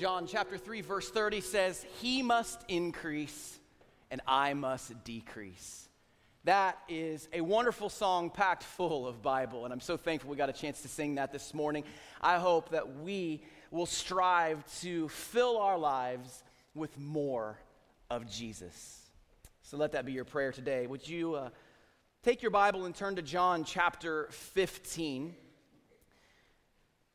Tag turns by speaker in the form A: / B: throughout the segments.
A: John chapter 3, verse 30 says, He must increase and I must decrease. That is a wonderful song packed full of Bible, and I'm so thankful we got a chance to sing that this morning. I hope that we will strive to fill our lives with more of Jesus. So let that be your prayer today. Would you uh, take your Bible and turn to John chapter 15?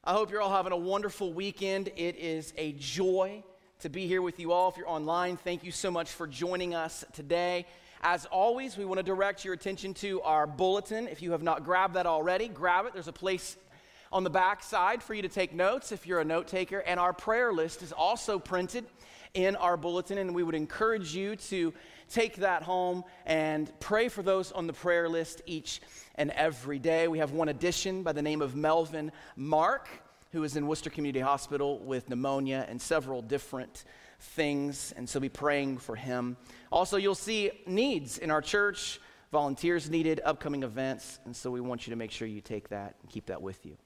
A: I hope you're all having a wonderful weekend. It is a joy to be here with you all. If you're online, thank you so much for joining us today. As always, we want to direct your attention to our bulletin. If you have not grabbed that already, grab it. There's a place on the back side for you to take notes if you're a note taker. And our prayer list is also printed in our bulletin, and we would encourage you to take that home and pray for those on the prayer list each and every day. We have one addition by the name of Melvin Mark, who is in Worcester Community Hospital with pneumonia and several different things, and so be praying for him. Also, you'll see needs in our church, volunteers needed, upcoming events, and so we want you to make sure you take that and keep that with you.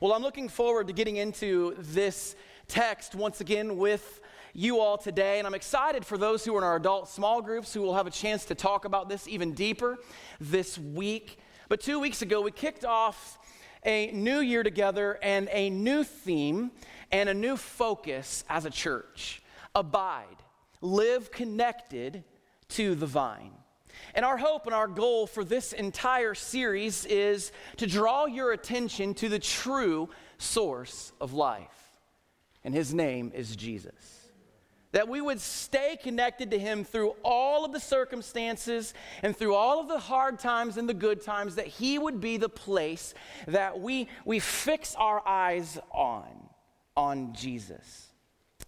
A: Well, I'm looking forward to getting into this text once again with you all today, and I'm excited for those who are in our adult small groups who will have a chance to talk about this even deeper this week. But two weeks ago, we kicked off a new year together and a new theme and a new focus as a church abide, live connected to the vine. And our hope and our goal for this entire series is to draw your attention to the true source of life. And his name is Jesus that we would stay connected to Him through all of the circumstances and through all of the hard times and the good times, that He would be the place that we, we fix our eyes on, on Jesus.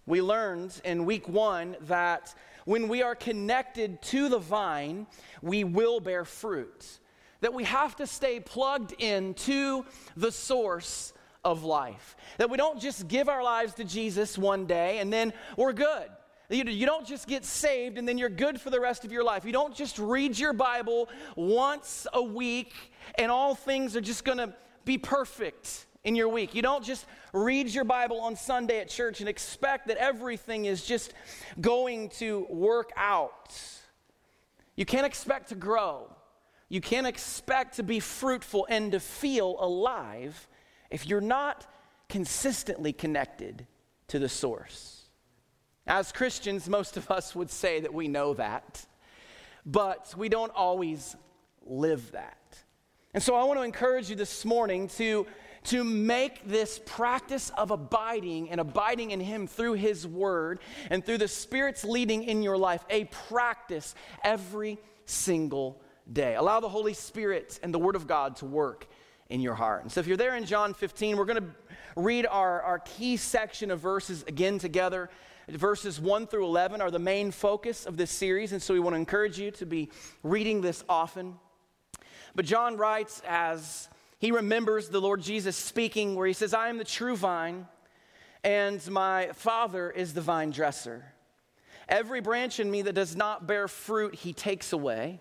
A: We learned in week one that when we are connected to the vine, we will bear fruit. That we have to stay plugged in to the source of life. That we don't just give our lives to Jesus one day and then we're good. You, don't just get saved and then you're good for the rest of your life. You don't just read your Bible once a week and all things are just going to be perfect in your week. You don't just read your Bible on Sunday at church and expect that everything is just going to work out. You can't expect to grow. You can't expect to be fruitful and to feel alive if you're not consistently connected to the source. As Christians, most of us would say that we know that, but we don't always live that. And so I want to encourage you this morning to, to make this practice of abiding and abiding in Him through His Word and through the Spirit's leading in your life a practice every single day. Allow the Holy Spirit and the Word of God to work in your heart. And so if you're there in John 15, we're going to read our, our key section of verses again together. Verses 1 through 11 are the main focus of this series, and so we want to encourage you to be reading this often. But John writes as he remembers the Lord Jesus speaking, where he says, I am the true vine, and my Father is the vine dresser. Every branch in me that does not bear fruit, he takes away.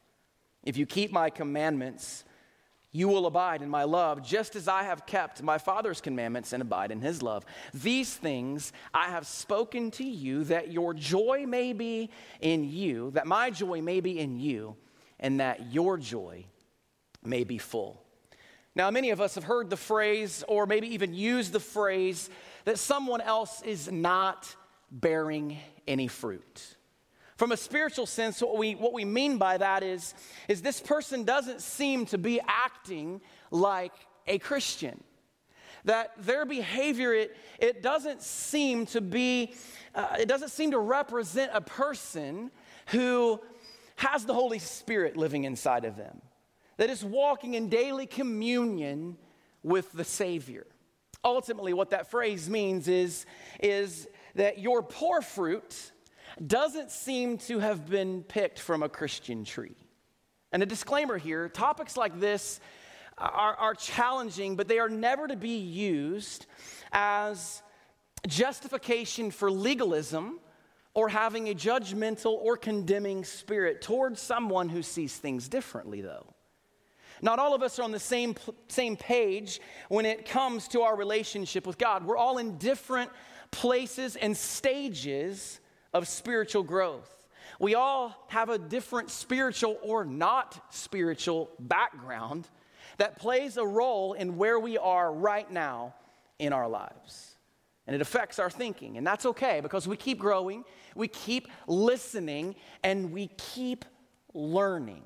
A: If you keep my commandments, you will abide in my love, just as I have kept my Father's commandments and abide in his love. These things I have spoken to you, that your joy may be in you, that my joy may be in you, and that your joy may be full. Now, many of us have heard the phrase, or maybe even used the phrase, that someone else is not bearing any fruit. From a spiritual sense, what we, what we mean by that is, is this person doesn't seem to be acting like a Christian. That their behavior, it, it doesn't seem to be, uh, it doesn't seem to represent a person who has the Holy Spirit living inside of them, that is walking in daily communion with the Savior. Ultimately, what that phrase means is, is that your poor fruit doesn't seem to have been picked from a Christian tree. And a disclaimer here topics like this are, are challenging, but they are never to be used as justification for legalism or having a judgmental or condemning spirit towards someone who sees things differently, though. Not all of us are on the same, same page when it comes to our relationship with God. We're all in different places and stages of spiritual growth. We all have a different spiritual or not spiritual background that plays a role in where we are right now in our lives. And it affects our thinking. And that's okay because we keep growing, we keep listening, and we keep learning.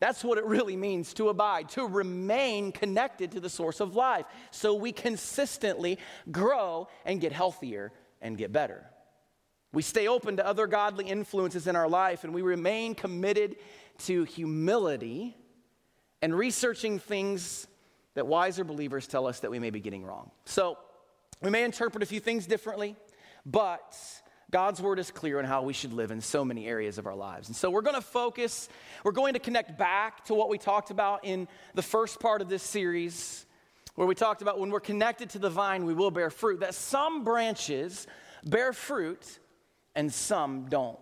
A: That's what it really means to abide, to remain connected to the source of life so we consistently grow and get healthier and get better. We stay open to other godly influences in our life and we remain committed to humility and researching things that wiser believers tell us that we may be getting wrong. So, we may interpret a few things differently, but God's word is clear on how we should live in so many areas of our lives. And so we're going to focus, we're going to connect back to what we talked about in the first part of this series, where we talked about when we're connected to the vine, we will bear fruit. That some branches bear fruit and some don't.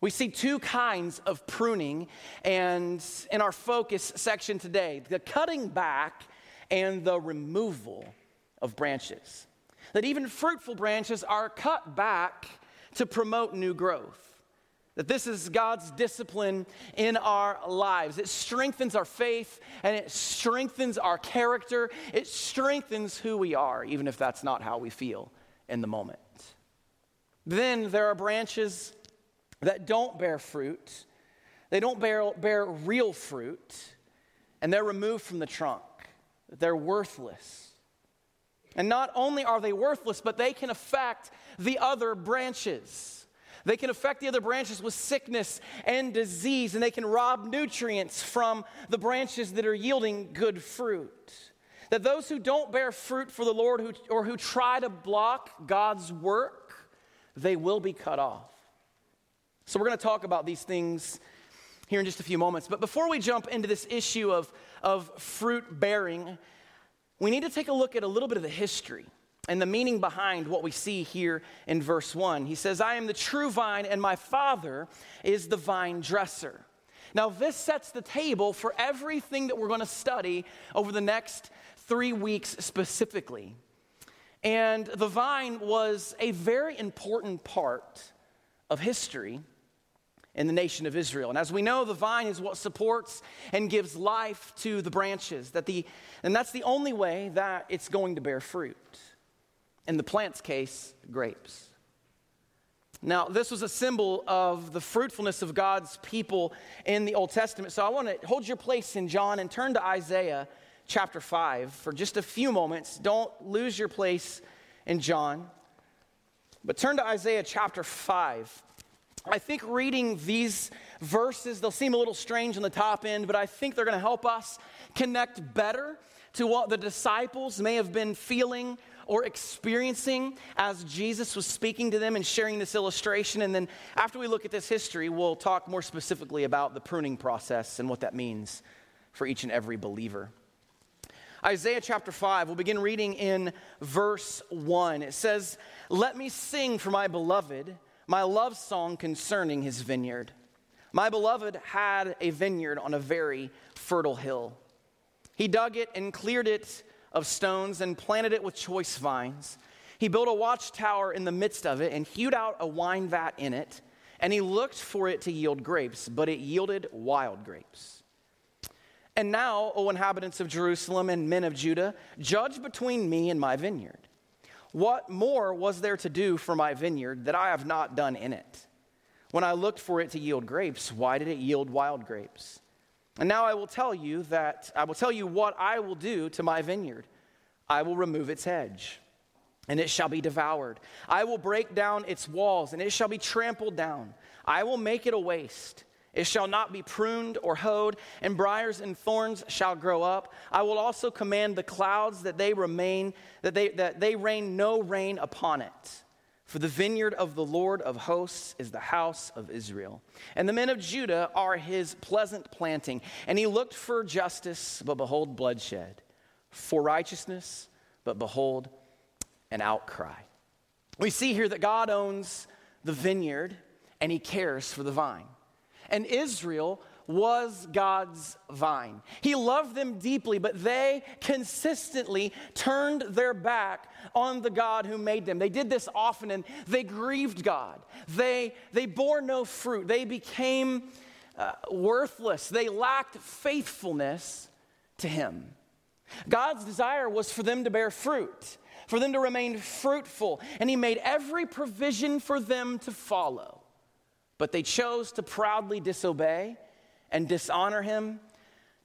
A: We see two kinds of pruning and in our focus section today the cutting back and the removal of branches. That even fruitful branches are cut back to promote new growth. That this is God's discipline in our lives. It strengthens our faith and it strengthens our character. It strengthens who we are, even if that's not how we feel in the moment. Then there are branches that don't bear fruit, they don't bear, bear real fruit, and they're removed from the trunk. They're worthless. And not only are they worthless, but they can affect the other branches. They can affect the other branches with sickness and disease, and they can rob nutrients from the branches that are yielding good fruit. That those who don't bear fruit for the Lord who, or who try to block God's work they will be cut off. So, we're going to talk about these things here in just a few moments. But before we jump into this issue of, of fruit bearing, we need to take a look at a little bit of the history and the meaning behind what we see here in verse 1. He says, I am the true vine, and my Father is the vine dresser. Now, this sets the table for everything that we're going to study over the next three weeks specifically. And the vine was a very important part of history in the nation of Israel. And as we know, the vine is what supports and gives life to the branches. That the, and that's the only way that it's going to bear fruit. In the plant's case, grapes. Now, this was a symbol of the fruitfulness of God's people in the Old Testament. So I want to hold your place in John and turn to Isaiah chapter 5 for just a few moments. Don't lose your place in John. But turn to Isaiah chapter 5. I think reading these verses, they'll seem a little strange on the top end, but I think they're going to help us connect better to what the disciples may have been feeling or experiencing as Jesus was speaking to them and sharing this illustration. And then after we look at this history, we'll talk more specifically about the pruning process and what that means for each and every believer. Isaiah chapter 5, we'll begin reading in verse 1. It says, Let me sing for my beloved my love song concerning his vineyard. My beloved had a vineyard on a very fertile hill. He dug it and cleared it of stones and planted it with choice vines. He built a watchtower in the midst of it and hewed out a wine vat in it, and he looked for it to yield grapes, but it yielded wild grapes. And now, O inhabitants of Jerusalem and men of Judah, judge between me and my vineyard. What more was there to do for my vineyard that I have not done in it? When I looked for it to yield grapes, why did it yield wild grapes? And now I will tell you that I will tell you what I will do to my vineyard. I will remove its hedge, and it shall be devoured. I will break down its walls, and it shall be trampled down. I will make it a waste. It shall not be pruned or hoed, and briars and thorns shall grow up. I will also command the clouds that they remain, that they, that they rain no rain upon it. For the vineyard of the Lord of hosts is the house of Israel. And the men of Judah are his pleasant planting. And he looked for justice, but behold, bloodshed. For righteousness, but behold, an outcry. We see here that God owns the vineyard and he cares for the vine. And Israel was God's vine. He loved them deeply, but they consistently turned their back on the God who made them. They did this often and they grieved God. They, they bore no fruit. They became uh, worthless. They lacked faithfulness to Him. God's desire was for them to bear fruit, for them to remain fruitful, and He made every provision for them to follow. But they chose to proudly disobey and dishonor him,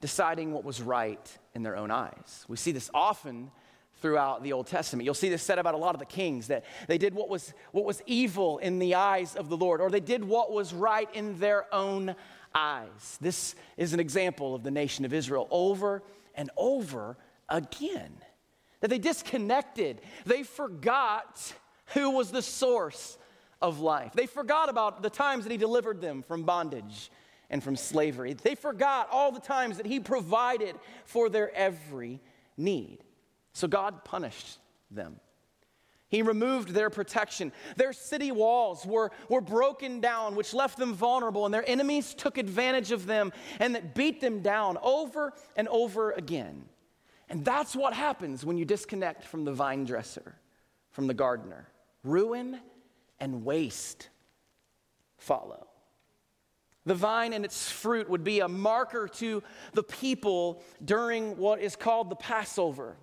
A: deciding what was right in their own eyes. We see this often throughout the Old Testament. You'll see this said about a lot of the kings that they did what was, what was evil in the eyes of the Lord, or they did what was right in their own eyes. This is an example of the nation of Israel over and over again. That they disconnected, they forgot who was the source of life. They forgot about the times that He delivered them from bondage and from slavery. They forgot all the times that He provided for their every need. So God punished them. He removed their protection. Their city walls were, were broken down, which left them vulnerable, and their enemies took advantage of them and that beat them down over and over again. And that's what happens when you disconnect from the vine dresser, from the gardener. Ruin and waste follow. The vine and its fruit would be a marker to the people during what is called the Passover.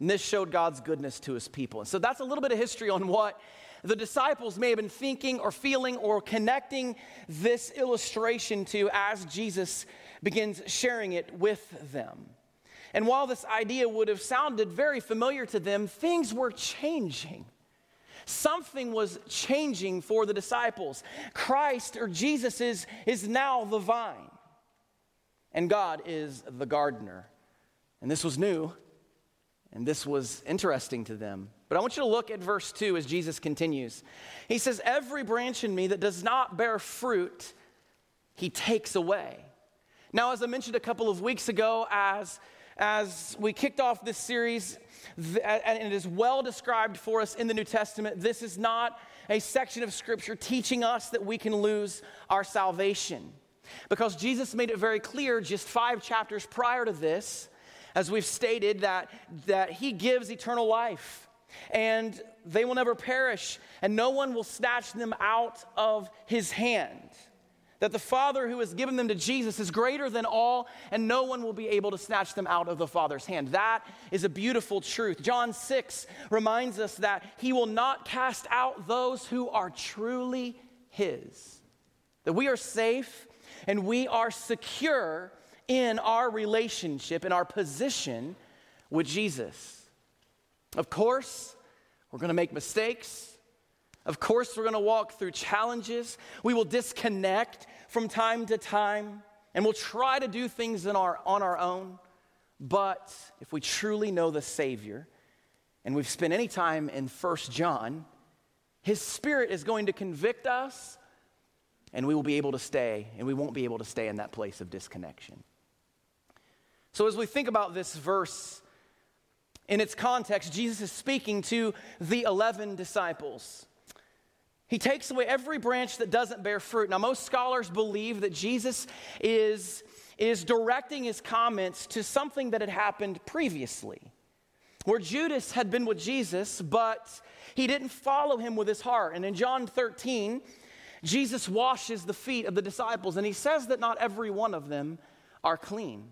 A: And this showed God's goodness to his people. And so that's a little bit of history on what the disciples may have been thinking or feeling or connecting this illustration to as Jesus begins sharing it with them. And while this idea would have sounded very familiar to them, things were changing. Something was changing for the disciples. Christ or Jesus is, is now the vine, and God is the gardener. And this was new, and this was interesting to them. But I want you to look at verse 2 as Jesus continues. He says, Every branch in me that does not bear fruit, he takes away. Now, as I mentioned a couple of weeks ago, as, as we kicked off this series, and it is well described for us in the New Testament. This is not a section of Scripture teaching us that we can lose our salvation. Because Jesus made it very clear just five chapters prior to this, as we've stated, that, that He gives eternal life and they will never perish, and no one will snatch them out of His hand that the Father who has given them to Jesus is greater than all, and no one will be able to snatch them out of the Father's hand. That is a beautiful truth. John 6 reminds us that He will not cast out those who are truly His, that we are safe and we are secure in our relationship, in our position with Jesus. Of course, we're to make mistakes. Of course, we're to walk through challenges. We will disconnect from time to time, and we'll try to do things our, on our own. But if we truly know the Savior, and we've spent any time in First John, His Spirit is going to convict us, and we will be able to stay, and we won't be able to stay in that place of disconnection. So, as we think about this verse in its context, Jesus is speaking to the 11 disciples. He takes away every branch that doesn't bear fruit. Now, most scholars believe that Jesus is, is directing his comments to something that had happened previously, where Judas had been with Jesus, but he didn't follow him with his heart. And in John 13, Jesus washes the feet of the disciples, and he says that not every one of them are clean.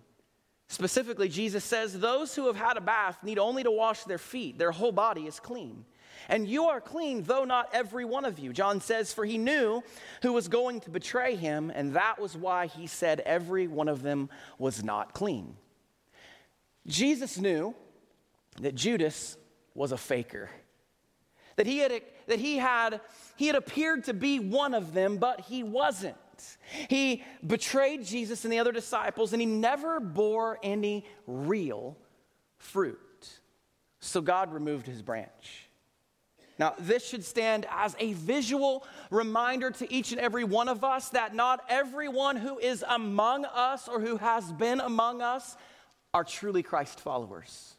A: Specifically, Jesus says, Those who have had a bath need only to wash their feet, their whole body is clean. And you are clean, though not every one of you. John says, For he knew who was going to betray him, and that was why he said every one of them was not clean. Jesus knew that Judas was a faker, that he had, that he had, he had appeared to be one of them, but he wasn't. He betrayed Jesus and the other disciples, and he never bore any real fruit. So God removed his branch. Now, this should stand as a visual reminder to each and every one of us that not everyone who is among us or who has been among us are truly Christ followers.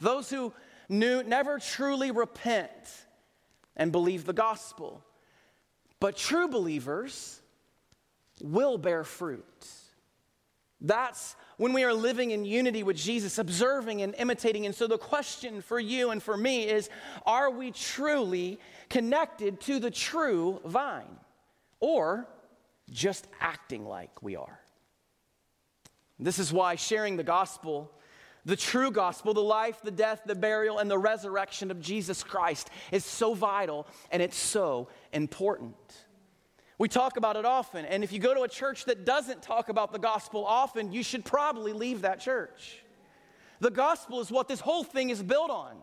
A: Those who knew, never truly repent and believe the gospel. But true believers will bear fruit. That's when we are living in unity with Jesus, observing and imitating. And so the question for you and for me is are we truly connected to the true vine or just acting like we are? This is why sharing the gospel, the true gospel, the life, the death, the burial, and the resurrection of Jesus Christ is so vital and it's so important. We talk about it often. And if you go to a church that doesn't talk about the gospel often, you should probably leave that church. The gospel is what this whole thing is built on.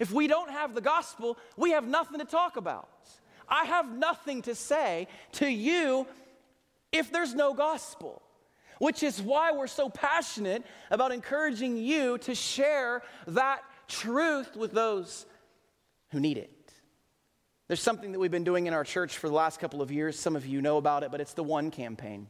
A: If we don't have the gospel, we have nothing to talk about. I have nothing to say to you if there's no gospel, which is why we're so passionate about encouraging you to share that truth with those who need it. There's something that we've been doing in our church for the last couple of years. Some of you know about it, but it's the One campaign.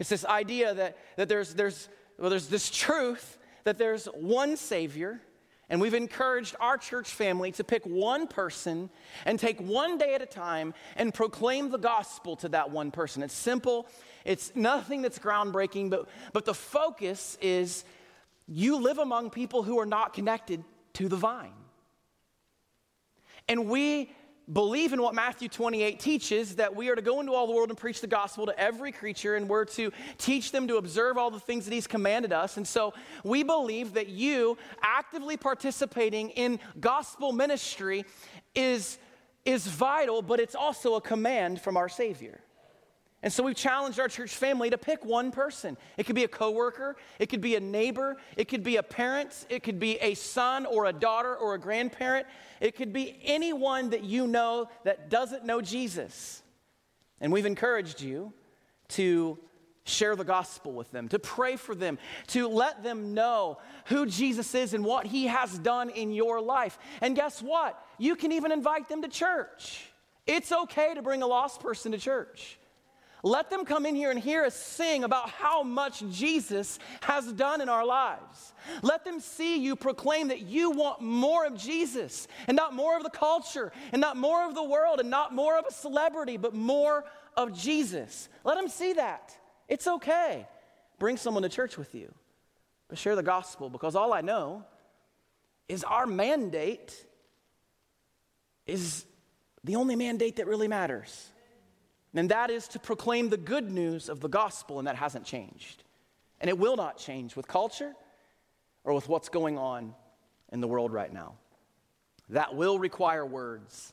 A: It's this idea that, that there's, there's, well, there's this truth that there's one Savior, and we've encouraged our church family to pick one person and take one day at a time and proclaim the gospel to that one person. It's simple, it's nothing that's groundbreaking, but, but the focus is you live among people who are not connected to the vine. And we believe in what Matthew 28 teaches that we are to go into all the world and preach the gospel to every creature, and we're to teach them to observe all the things that He's commanded us. And so we believe that you actively participating in gospel ministry is, is vital, but it's also a command from our Savior. And so we've challenged our church family to pick one person. It could be a coworker, it could be a neighbor, it could be a parent, it could be a son or a daughter or a grandparent. It could be anyone that you know that doesn't know Jesus. And we've encouraged you to share the gospel with them, to pray for them, to let them know who Jesus is and what he has done in your life. And guess what? You can even invite them to church. It's okay to bring a lost person to church. Let them come in here and hear us sing about how much Jesus has done in our lives. Let them see you proclaim that you want more of Jesus and not more of the culture and not more of the world and not more of a celebrity, but more of Jesus. Let them see that. It's okay. Bring someone to church with you, but share the gospel because all I know is our mandate is the only mandate that really matters and that is to proclaim the good news of the gospel, and that hasn't changed. And it will not change with culture or with what's going on in the world right now. That will require words.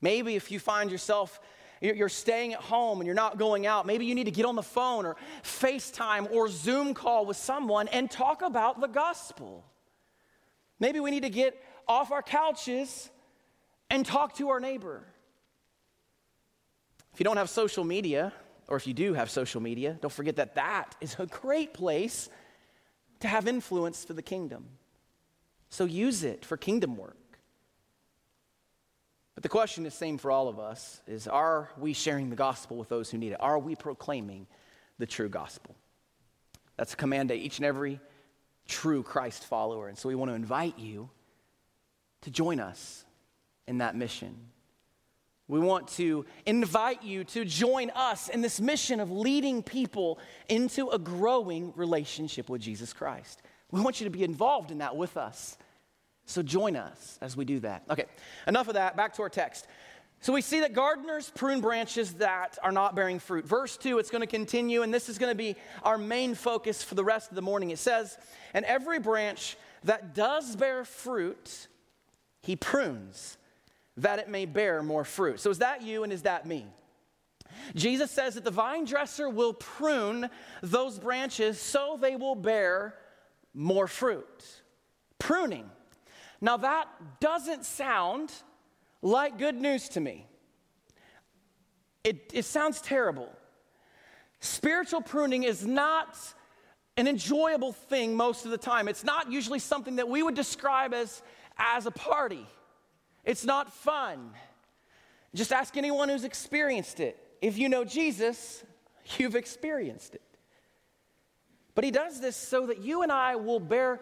A: Maybe if you find yourself you're staying at home and you're not going out. Maybe you need to get on the phone or FaceTime or Zoom call with someone and talk about the gospel. Maybe we need to get off our couches and talk to our neighbor. If you don't have social media, or if you do have social media, don't forget that that is a great place to have influence for the kingdom. So use it for kingdom work. But the question is same for all of us is are we sharing the gospel with those who need it? Are we proclaiming the true gospel? That's a command to each and every true Christ follower. And so we want to invite you to join us in that mission. We want to invite you to join us in this mission of leading people into a growing relationship with Jesus Christ. We want you to be involved in that with us. So join us as we do that. Okay, enough of that. Back to our text. So we see that gardeners prune branches that are not bearing fruit. Verse 2, it's going to continue, and this is going to be our main focus for the rest of the morning. It says, And every branch that does bear fruit, he prunes, that it may bear more fruit. So is that you and is that me? Jesus says that the vine dresser will prune those branches so they will bear more fruit. Pruning. Now, that doesn't sound like good news to me. It, it sounds terrible. Spiritual pruning is not an enjoyable thing most of the time. It's not usually something that we would describe as, as a party. It's not fun. Just ask anyone who's experienced it. If you know Jesus, you've experienced it. But he does this so that you and I will bear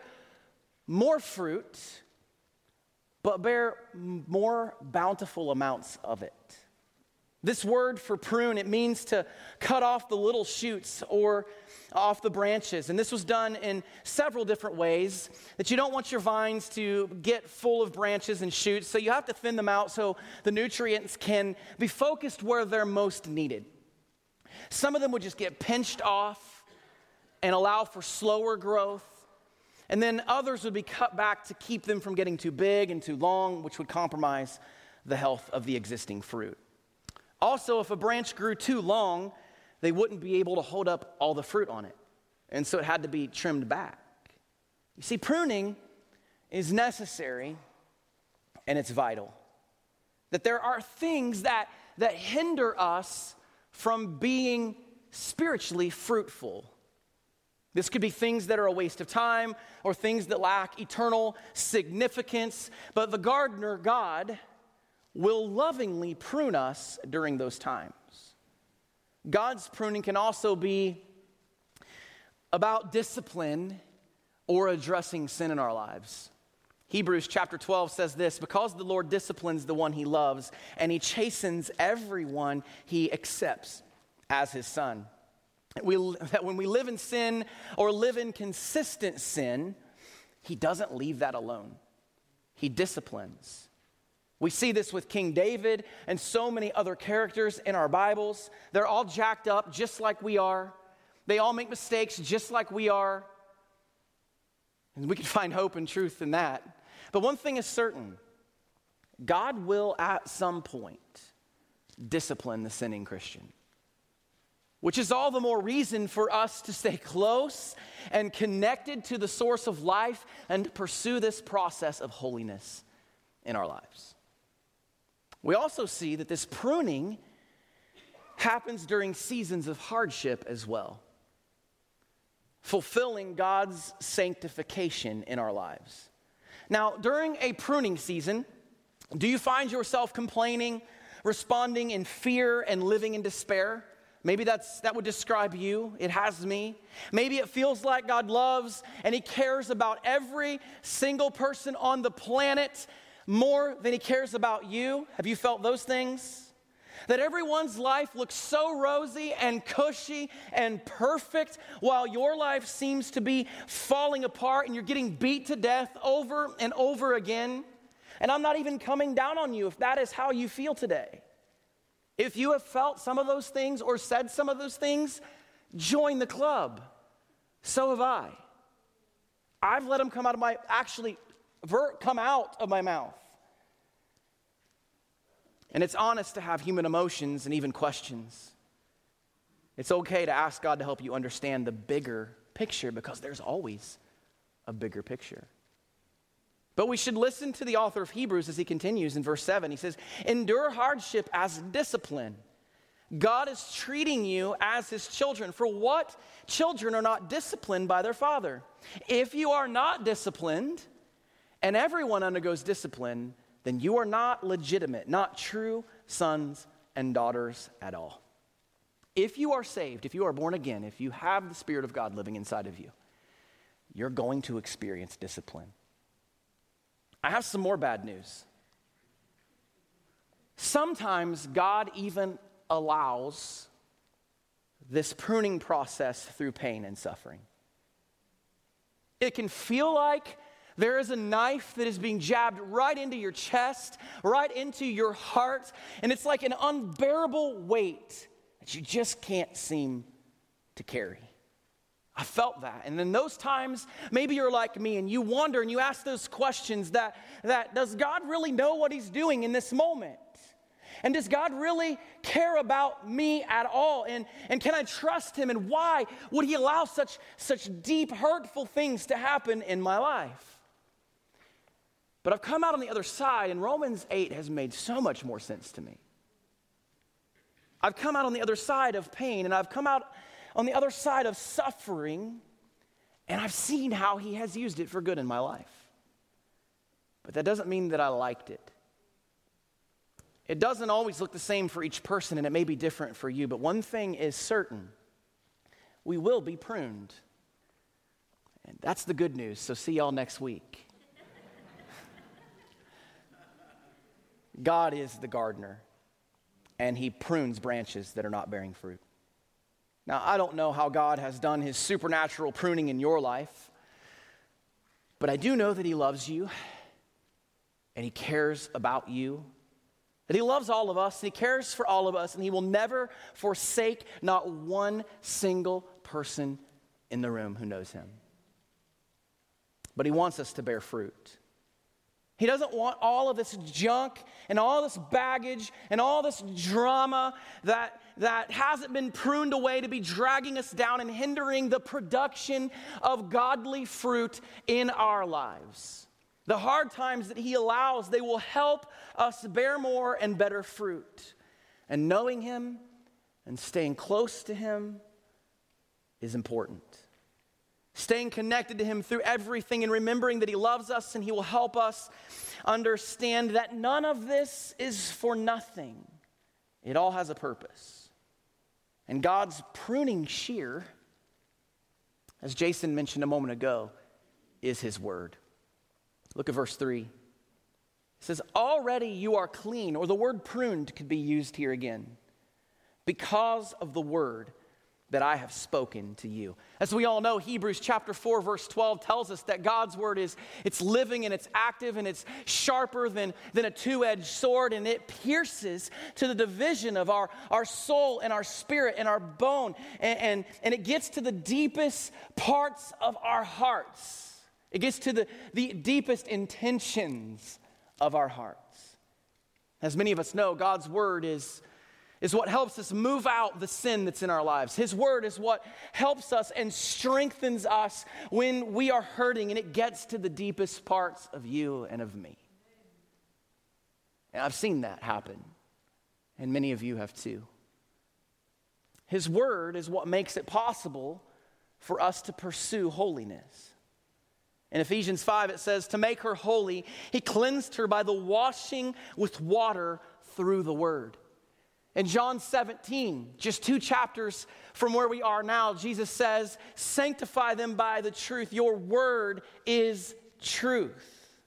A: more fruit but bear more bountiful amounts of it. This word for prune, it means to cut off the little shoots or off the branches. And this was done in several different ways. That you don't want your vines to get full of branches and shoots, so you have to thin them out so the nutrients can be focused where they're most needed. Some of them would just get pinched off and allow for slower growth. And then others would be cut back to keep them from getting too big and too long, which would compromise the health of the existing fruit. Also, if a branch grew too long, they wouldn't be able to hold up all the fruit on it. And so it had to be trimmed back. You see, pruning is necessary and it's vital. That there are things that, that hinder us from being spiritually fruitful. This could be things that are a waste of time or things that lack eternal significance. But the gardener, God, will lovingly prune us during those times. God's pruning can also be about discipline or addressing sin in our lives. Hebrews chapter 12 says this because the Lord disciplines the one he loves, and he chastens everyone he accepts as his son. We, that when we live in sin or live in consistent sin, he doesn't leave that alone. He disciplines. We see this with King David and so many other characters in our Bibles. They're all jacked up just like we are. They all make mistakes just like we are. And we can find hope and truth in that. But one thing is certain God will at some point discipline the sinning Christian which is all the more reason for us to stay close and connected to the source of life and pursue this process of holiness in our lives. We also see that this pruning happens during seasons of hardship as well, fulfilling God's sanctification in our lives. Now, during a pruning season, do you find yourself complaining, responding in fear, and living in despair? Maybe that's, that would describe you. It has me. Maybe it feels like God loves and He cares about every single person on the planet more than He cares about you. Have you felt those things? That everyone's life looks so rosy and cushy and perfect while your life seems to be falling apart and you're getting beat to death over and over again. And I'm not even coming down on you if that is how you feel today. If you have felt some of those things or said some of those things, join the club. So have I. I've let them come out of my, actually, come out of my mouth. And it's honest to have human emotions and even questions. It's okay to ask God to help you understand the bigger picture because there's always a bigger picture. But we should listen to the author of Hebrews as he continues in verse 7. He says, Endure hardship as discipline. God is treating you as his children. For what children are not disciplined by their father? If you are not disciplined, and everyone undergoes discipline, then you are not legitimate, not true sons and daughters at all. If you are saved, if you are born again, if you have the Spirit of God living inside of you, you're going to experience discipline. I have some more bad news. Sometimes God even allows this pruning process through pain and suffering. It can feel like There is a knife that is being jabbed right into your chest, right into your heart, and it's like an unbearable weight that you just can't seem to carry. I felt that. And in those times, maybe you're like me and you wonder and you ask those questions that, that does God really know what He's doing in this moment? And does God really care about me at all? And, and can I trust Him? And why would He allow such, such deep, hurtful things to happen in my life? But I've come out on the other side, and Romans 8 has made so much more sense to me. I've come out on the other side of pain, and I've come out on the other side of suffering, and I've seen how He has used it for good in my life. But that doesn't mean that I liked it. It doesn't always look the same for each person, and it may be different for you, but one thing is certain we will be pruned. And that's the good news. So, see y'all next week. God is the gardener, and he prunes branches that are not bearing fruit. Now, I don't know how God has done his supernatural pruning in your life, but I do know that he loves you and he cares about you that he loves all of us, and he cares for all of us, and he will never forsake not one single person in the room who knows him. But he wants us to bear fruit. He doesn't want all of this junk and all this baggage and all this drama that, that hasn't been pruned away to be dragging us down and hindering the production of godly fruit in our lives. The hard times that He allows, they will help us bear more and better fruit. And knowing Him and staying close to Him is important. Staying connected to Him through everything and remembering that He loves us and He will help us understand that none of this is for nothing. It all has a purpose. And God's pruning shear, as Jason mentioned a moment ago, is His Word. Look at verse 3. It says, Already you are clean, or the word pruned could be used here again, because of the word that I have spoken to you. As we all know, Hebrews chapter 4 verse 12 tells us that God's word is it's living and it's active and it's sharper than, than a two-edged sword and it pierces to the division of our, our soul and our spirit and our bone and, and, and it gets to the deepest parts of our hearts. It gets to the, the deepest intentions of our hearts. As many of us know, God's word is, is what helps us move out the sin that's in our lives. His word is what helps us and strengthens us when we are hurting, and it gets to the deepest parts of you and of me. And I've seen that happen, and many of you have too. His word is what makes it possible for us to pursue holiness. In Ephesians 5, it says, To make her holy, he cleansed her by the washing with water through the word. In John 17, just two chapters from where we are now, Jesus says, Sanctify them by the truth. Your word is truth.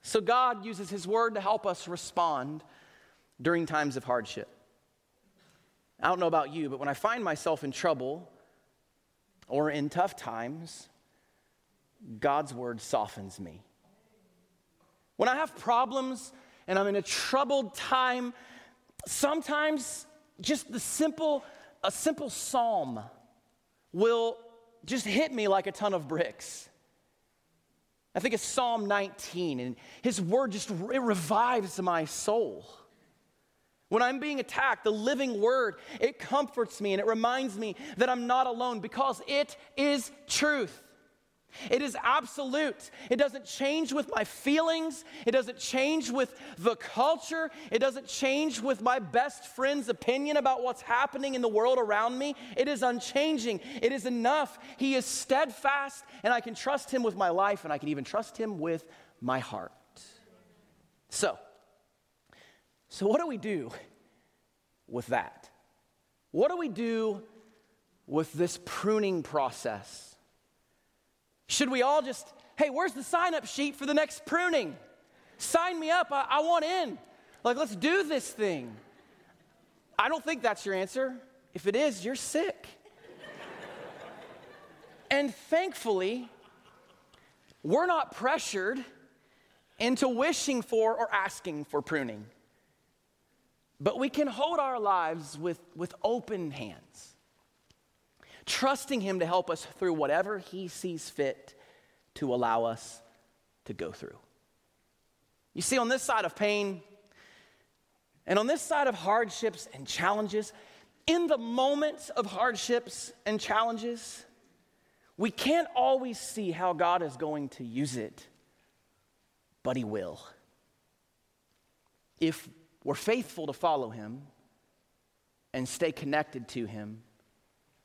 A: So God uses his word to help us respond during times of hardship. I don't know about you, but when I find myself in trouble or in tough times, God's word softens me. When I have problems and I'm in a troubled time, sometimes just the simple, a simple psalm will just hit me like a ton of bricks. I think it's Psalm 19, and his word just it revives my soul. When I'm being attacked, the living word, it comforts me and it reminds me that I'm not alone because it is truth. It is absolute. It doesn't change with my feelings. It doesn't change with the culture. It doesn't change with my best friend's opinion about what's happening in the world around me. It is unchanging. It is enough. He is steadfast, and I can trust him with my life, and I can even trust him with my heart. So, so what do we do with that? What do we do with this pruning process? Should we all just, hey, where's the sign up sheet for the next pruning? Sign me up. I, I want in. Like, let's do this thing. I don't think that's your answer. If it is, you're sick. and thankfully, we're not pressured into wishing for or asking for pruning. But we can hold our lives with, with open hands, trusting Him to help us through whatever He sees fit to allow us to go through. You see, on this side of pain and on this side of hardships and challenges, in the moments of hardships and challenges, we can't always see how God is going to use it, but He will. If we're faithful to follow Him and stay connected to Him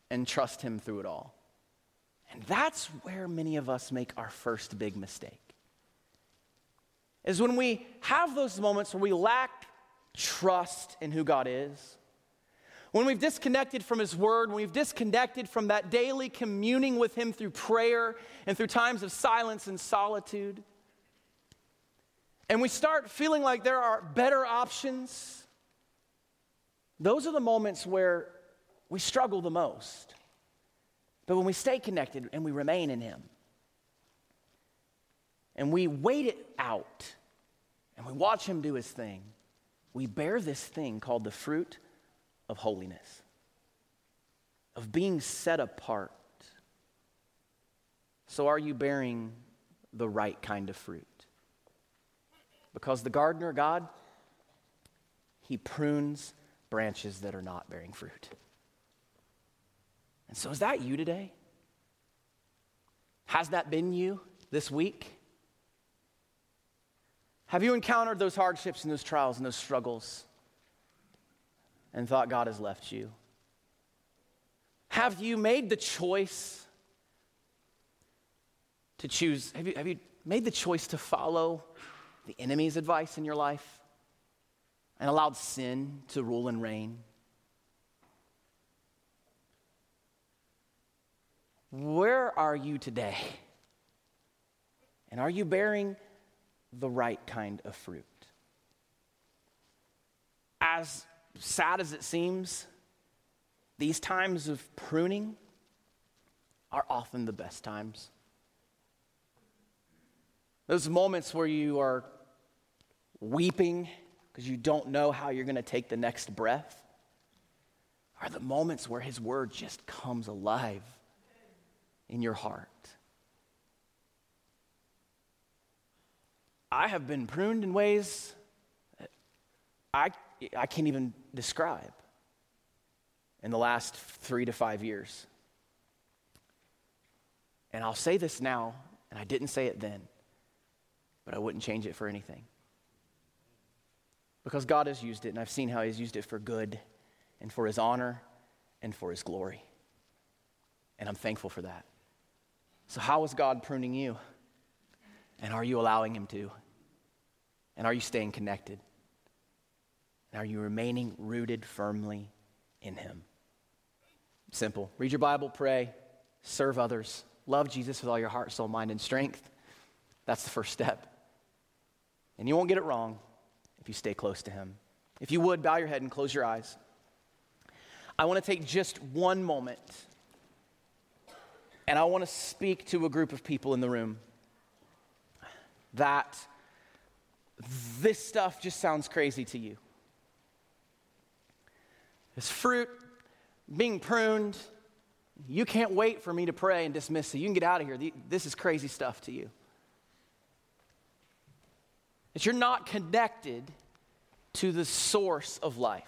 A: and trust Him through it all. And that's where many of us make our first big mistake. Is when we have those moments where we lack trust in who God is when we've disconnected from His Word, when we've disconnected from that daily communing with Him through prayer and through times of silence and solitude, and we start feeling like there are better options, those are the moments where we struggle the most. But when we stay connected and we remain in Him, and we wait it out, and we watch Him do His thing, we bear this thing called the fruit of holiness, of being set apart. So, are you bearing the right kind of fruit? Because the gardener, God, he prunes branches that are not bearing fruit. And so, is that you today? Has that been you this week? Have you encountered those hardships and those trials and those struggles? and thought God has left you? Have you made the choice to choose? Have you, have you made the choice to follow the enemy's advice in your life and allowed sin to rule and reign? Where are you today? And are you bearing the right kind of fruit? As sad as it seems, these times of pruning are often the best times. Those moments where you are weeping because you don't know how you're going to take the next breath are the moments where His Word just comes alive in your heart. I have been pruned in ways I I can't even describe in the last three to five years. And I'll say this now, and I didn't say it then, but I wouldn't change it for anything. Because God has used it, and I've seen how He's used it for good and for His honor and for His glory. And I'm thankful for that. So, how is God pruning you? And are you allowing Him to? And are you staying connected? And are you remaining rooted firmly in Him? Simple. Read your Bible, pray, serve others, love Jesus with all your heart, soul, mind, and strength. That's the first step. And you won't get it wrong if you stay close to Him. If you would, bow your head and close your eyes. I want to take just one moment and I want to speak to a group of people in the room that this stuff just sounds crazy to you. This fruit being pruned. You can't wait for me to pray and dismiss it. You can get out of here. This is crazy stuff to you. That you're not connected to the source of life,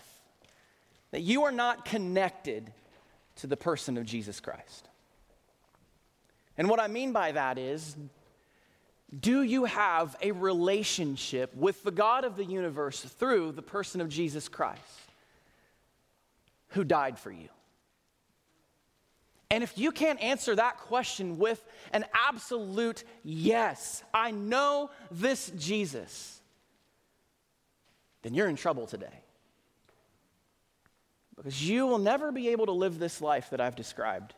A: that you are not connected to the person of Jesus Christ. And what I mean by that is, do you have a relationship with the God of the universe through the person of Jesus Christ? who died for you? And if you can't answer that question with an absolute yes, I know this Jesus, then you're in trouble today. Because you will never be able to live this life that I've described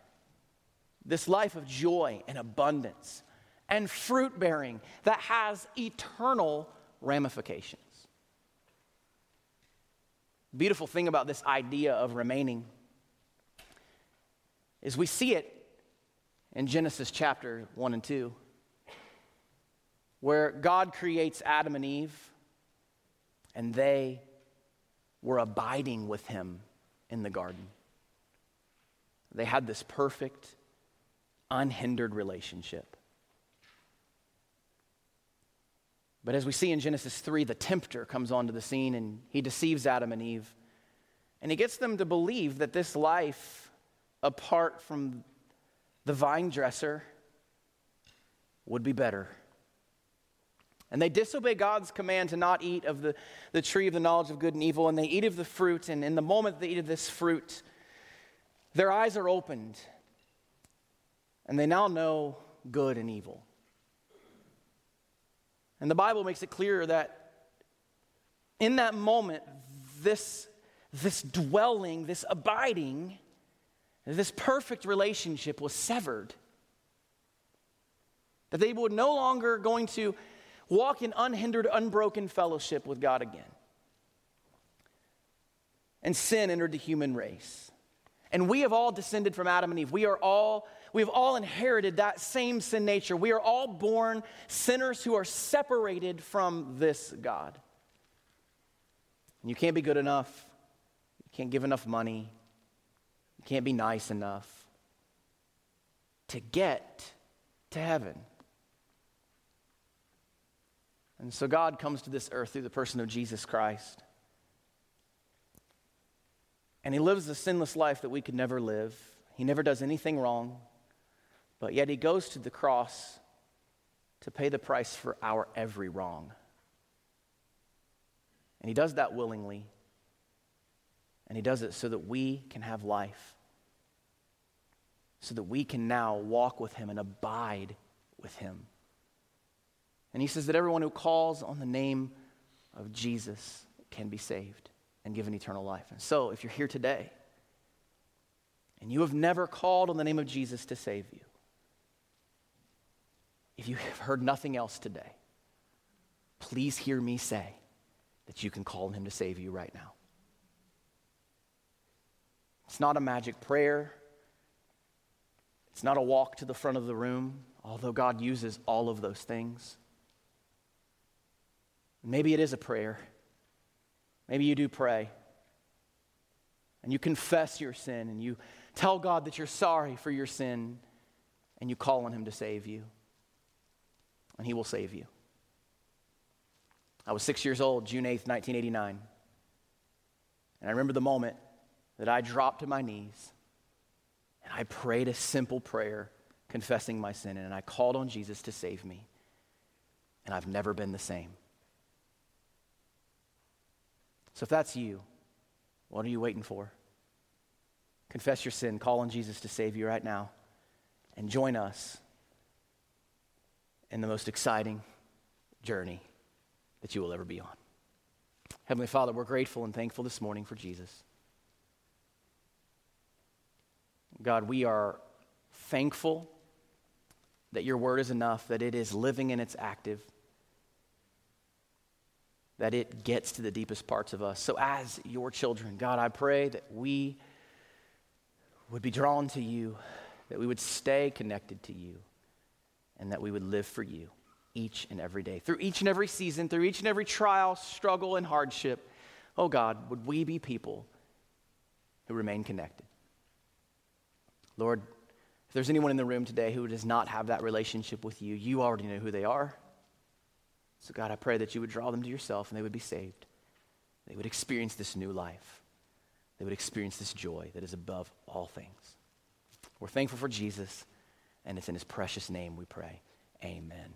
A: this life of joy and abundance and fruit bearing that has eternal ramifications beautiful thing about this idea of remaining is we see it in Genesis chapter 1 and 2. where God creates Adam and Eve, and they were abiding with him in the garden. They had this perfect, unhindered relationship. But as we see in Genesis 3, the tempter comes onto the scene and he deceives Adam and Eve. And he gets them to believe that this life, apart from the vine dresser, would be better. And they disobey God's command to not eat of the, the tree of the knowledge of good and evil, and they eat of the fruit. And in the moment they eat of this fruit, their eyes are opened, and they now know good and evil. And the Bible makes it clear that in that moment, this, this dwelling, this abiding, this perfect relationship was severed. That they were no longer going to walk in unhindered, unbroken fellowship with God again. And sin entered the human race. And we have all descended from Adam and Eve. We are all We've all inherited that same sin nature. We are all born sinners who are separated from this God. And you can't be good enough. You can't give enough money. You can't be nice enough to get to heaven. And so God comes to this earth through the person of Jesus Christ. And he lives the sinless life that we could never live. He never does anything wrong. But yet he goes to the cross to pay the price for our every wrong. And he does that willingly. And he does it so that we can have life. So that we can now walk with him and abide with him. And he says that everyone who calls on the name of Jesus can be saved and given eternal life. And so, if you're here today and you have never called on the name of Jesus to save you, if you have heard nothing else today, please hear me say that you can call on him to save you right now. It's not a magic prayer. It's not a walk to the front of the room, although God uses all of those things. Maybe it is a prayer. Maybe you do pray. And you confess your sin and you tell God that you're sorry for your sin and you call on Him to save you and He will save you. I was six years old, June 8th, 1989. And I remember the moment that I dropped to my knees and I prayed a simple prayer confessing my sin and I called on Jesus to save me. And I've never been the same. So if that's you, what are you waiting for? Confess your sin, call on Jesus to save you right now, and join us in the most exciting journey that you will ever be on. Heavenly Father, we're grateful and thankful this morning for Jesus. God, we are thankful that your word is enough, that it is living and it's active, that it gets to the deepest parts of us. So, as your children, God, I pray that we would be drawn to you, that we would stay connected to you and that we would live for you each and every day. Through each and every season, through each and every trial, struggle, and hardship, oh God, would we be people who remain connected? Lord, if there's anyone in the room today who does not have that relationship with you, you already know who they are. So, God, I pray that you would draw them to yourself and they would be saved. They would experience this new life. They would experience this joy that is above all things. We're thankful for Jesus. And it's in his precious name we pray. Amen.